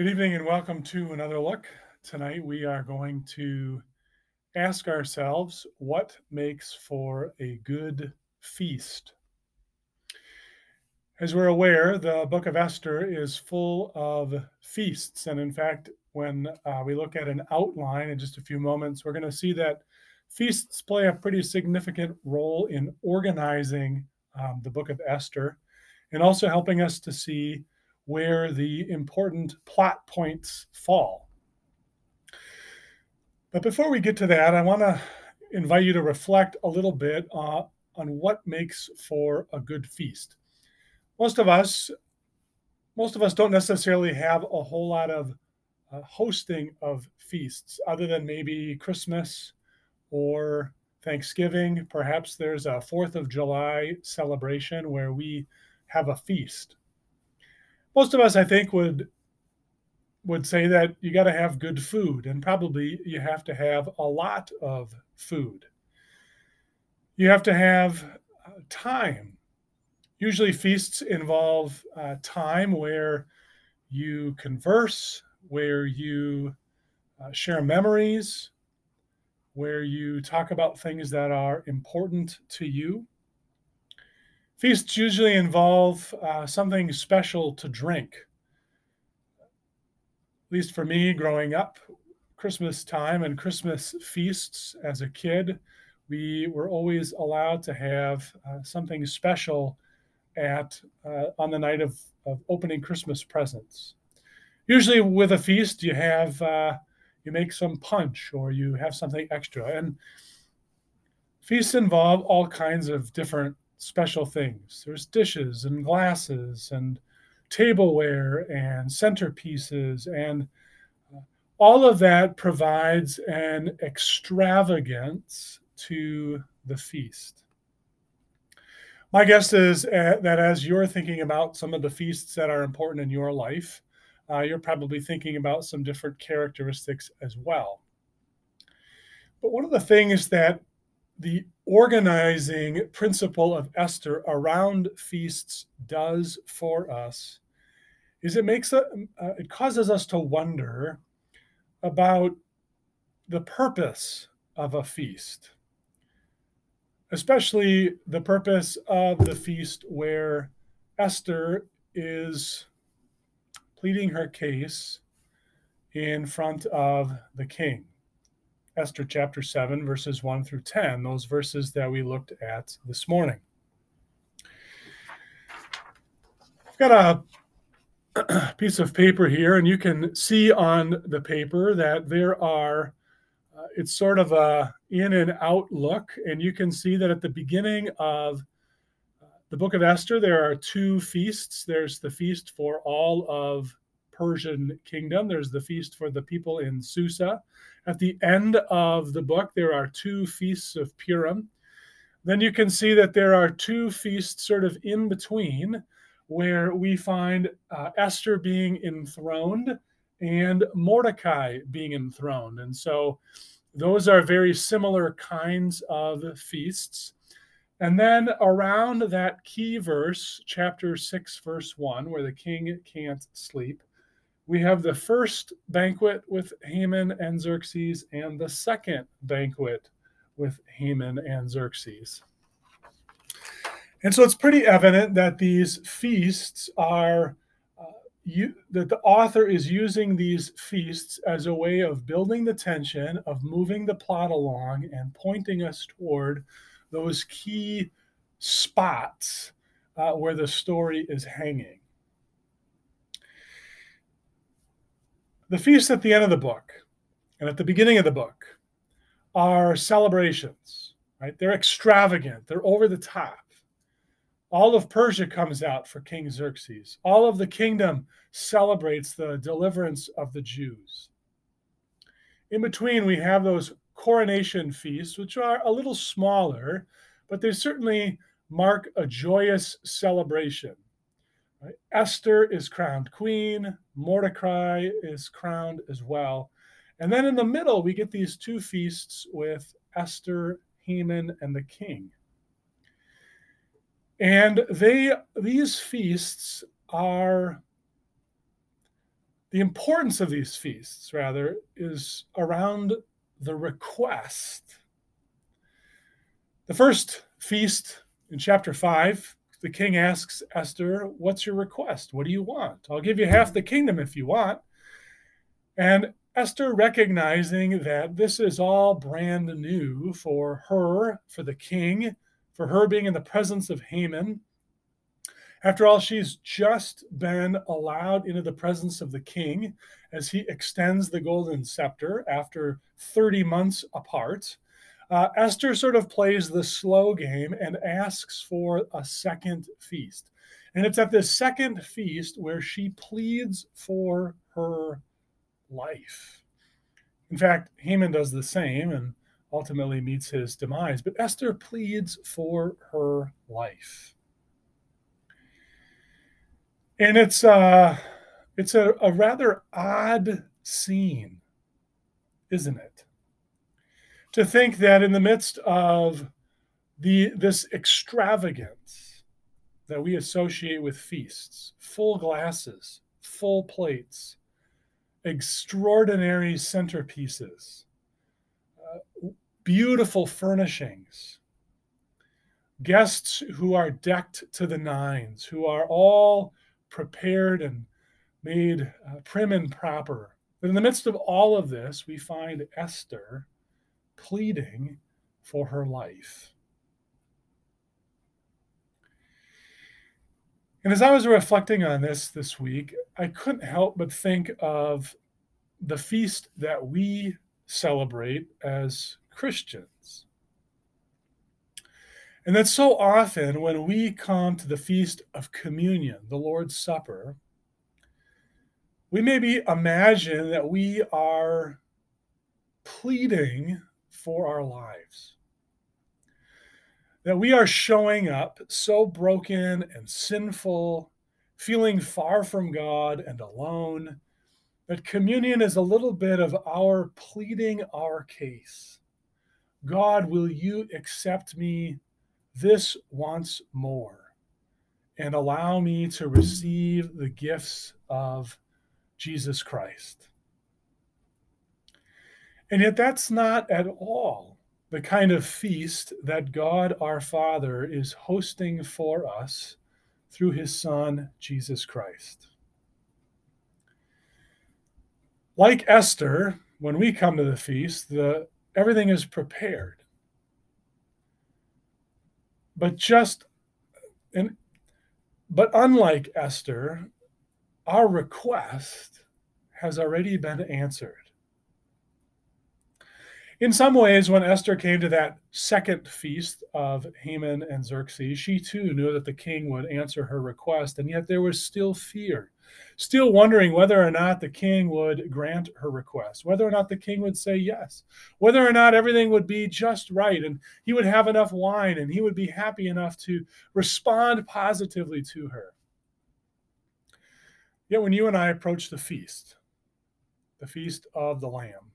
Good evening and welcome to another look. Tonight we are going to ask ourselves what makes for a good feast. As we're aware, the book of Esther is full of feasts. And in fact, when uh, we look at an outline in just a few moments, we're going to see that feasts play a pretty significant role in organizing um, the book of Esther and also helping us to see where the important plot points fall. But before we get to that, I want to invite you to reflect a little bit uh, on what makes for a good feast. Most of us, most of us don't necessarily have a whole lot of uh, hosting of feasts, other than maybe Christmas or Thanksgiving. Perhaps there's a Fourth of July celebration where we have a feast most of us, I think, would would say that you got to have good food, and probably you have to have a lot of food. You have to have uh, time. Usually, feasts involve uh, time where you converse, where you uh, share memories, where you talk about things that are important to you. Feasts usually involve uh, something special to drink. At least for me, growing up, Christmas time and Christmas feasts as a kid, we were always allowed to have uh, something special at uh, on the night of, of opening Christmas presents. Usually, with a feast, you have uh, you make some punch or you have something extra, and feasts involve all kinds of different special things. There's dishes and glasses and tableware and centerpieces and uh, all of that provides an extravagance to the feast. My guess is uh, that as you're thinking about some of the feasts that are important in your life, uh, you're probably thinking about some different characteristics as well. But one of the things that the organizing principle of Esther around feasts does for us is it makes a, uh, it causes us to wonder about the purpose of a feast especially the purpose of the feast where Esther is pleading her case in front of the king. Esther chapter 7, verses 1 through 10, those verses that we looked at this morning. I've got a piece of paper here, and you can see on the paper that there are, uh, it's sort of a in and out look, and you can see that at the beginning of uh, the book of Esther, there are two feasts. There's the feast for all of Persian kingdom. There's the feast for the people in Susa. At the end of the book, there are two feasts of Purim. Then you can see that there are two feasts sort of in between where we find uh, Esther being enthroned and Mordecai being enthroned. And so those are very similar kinds of feasts. And then around that key verse, chapter 6, verse 1, where the king can't sleep, we have the first banquet with Haman and Xerxes and the second banquet with Haman and Xerxes. And so it's pretty evident that these feasts are, uh, you, that the author is using these feasts as a way of building the tension, of moving the plot along, and pointing us toward those key spots uh, where the story is hanging. The feasts at the end of the book and at the beginning of the book are celebrations, right? They're extravagant, they're over the top. All of Persia comes out for King Xerxes. All of the kingdom celebrates the deliverance of the Jews. In between, we have those coronation feasts, which are a little smaller, but they certainly mark a joyous celebration. Right? Esther is crowned queen, Mordecai is crowned as well. And then in the middle, we get these two feasts with Esther, Haman, and the king. And they these feasts are the importance of these feasts, rather, is around the request. The first feast in chapter 5, the king asks Esther, What's your request? What do you want? I'll give you half the kingdom if you want. And Esther, recognizing that this is all brand new for her, for the king, for her being in the presence of Haman, after all, she's just been allowed into the presence of the king as he extends the golden scepter after 30 months apart. Uh, Esther sort of plays the slow game and asks for a second feast. And it's at this second feast where she pleads for her life. In fact, Haman does the same and ultimately meets his demise, but Esther pleads for her life and it's uh it's a, a rather odd scene isn't it to think that in the midst of the this extravagance that we associate with feasts full glasses full plates extraordinary centerpieces uh, beautiful furnishings guests who are decked to the nines who are all prepared and made uh, prim and proper. But in the midst of all of this, we find Esther pleading for her life. And as I was reflecting on this this week, I couldn't help but think of the feast that we celebrate as Christians. And that so often when we come to the feast of communion, the Lord's Supper, we maybe imagine that we are pleading for our lives. That we are showing up so broken and sinful, feeling far from God and alone, that communion is a little bit of our pleading our case. God, will you accept me this once more and allow me to receive the gifts of Jesus Christ. And yet, that's not at all the kind of feast that God our Father is hosting for us through his Son, Jesus Christ. Like Esther, when we come to the feast, the, everything is prepared but just and but unlike Esther, our request has already been answered. In some ways, when Esther came to that second feast of Haman and Xerxes, she too knew that the king would answer her request, and yet there was still fear still wondering whether or not the king would grant her request, whether or not the king would say yes, whether or not everything would be just right and he would have enough wine and he would be happy enough to respond positively to her. Yet when you and I approach the feast, the feast of the Lamb,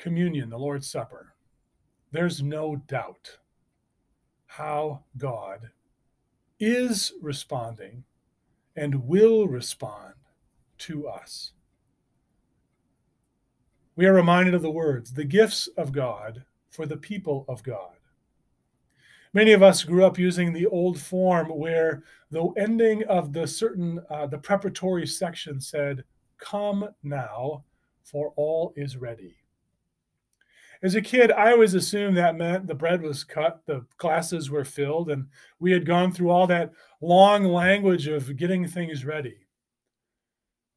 communion, the Lord's Supper, there's no doubt how God is responding and will respond to us. We are reminded of the words, the gifts of God for the people of God. Many of us grew up using the old form where the ending of the certain uh, the preparatory section said, "Come now, for all is ready." As a kid, I always assumed that meant the bread was cut, the glasses were filled, and we had gone through all that long language of getting things ready.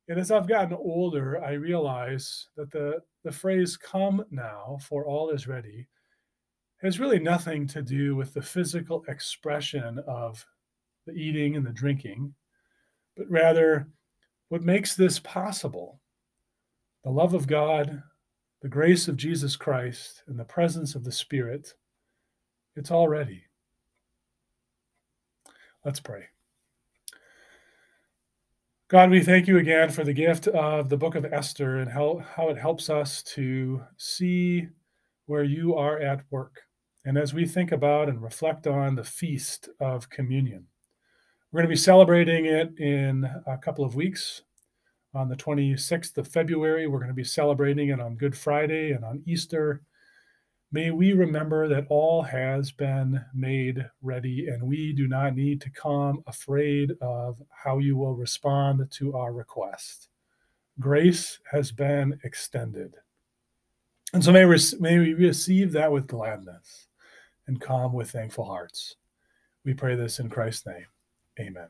And as I've gotten older, I realize that the, the phrase come now, for all is ready, has really nothing to do with the physical expression of the eating and the drinking, but rather what makes this possible the love of God, the grace of Jesus Christ and the presence of the Spirit, it's all ready. Let's pray. God, we thank you again for the gift of the book of Esther and how, how it helps us to see where you are at work. And as we think about and reflect on the feast of communion, we're going to be celebrating it in a couple of weeks on the 26th of February. We're going to be celebrating it on Good Friday and on Easter. May we remember that all has been made ready, and we do not need to come afraid of how you will respond to our request. Grace has been extended. And so may, may we receive that with gladness and come with thankful hearts. We pray this in Christ's name. Amen.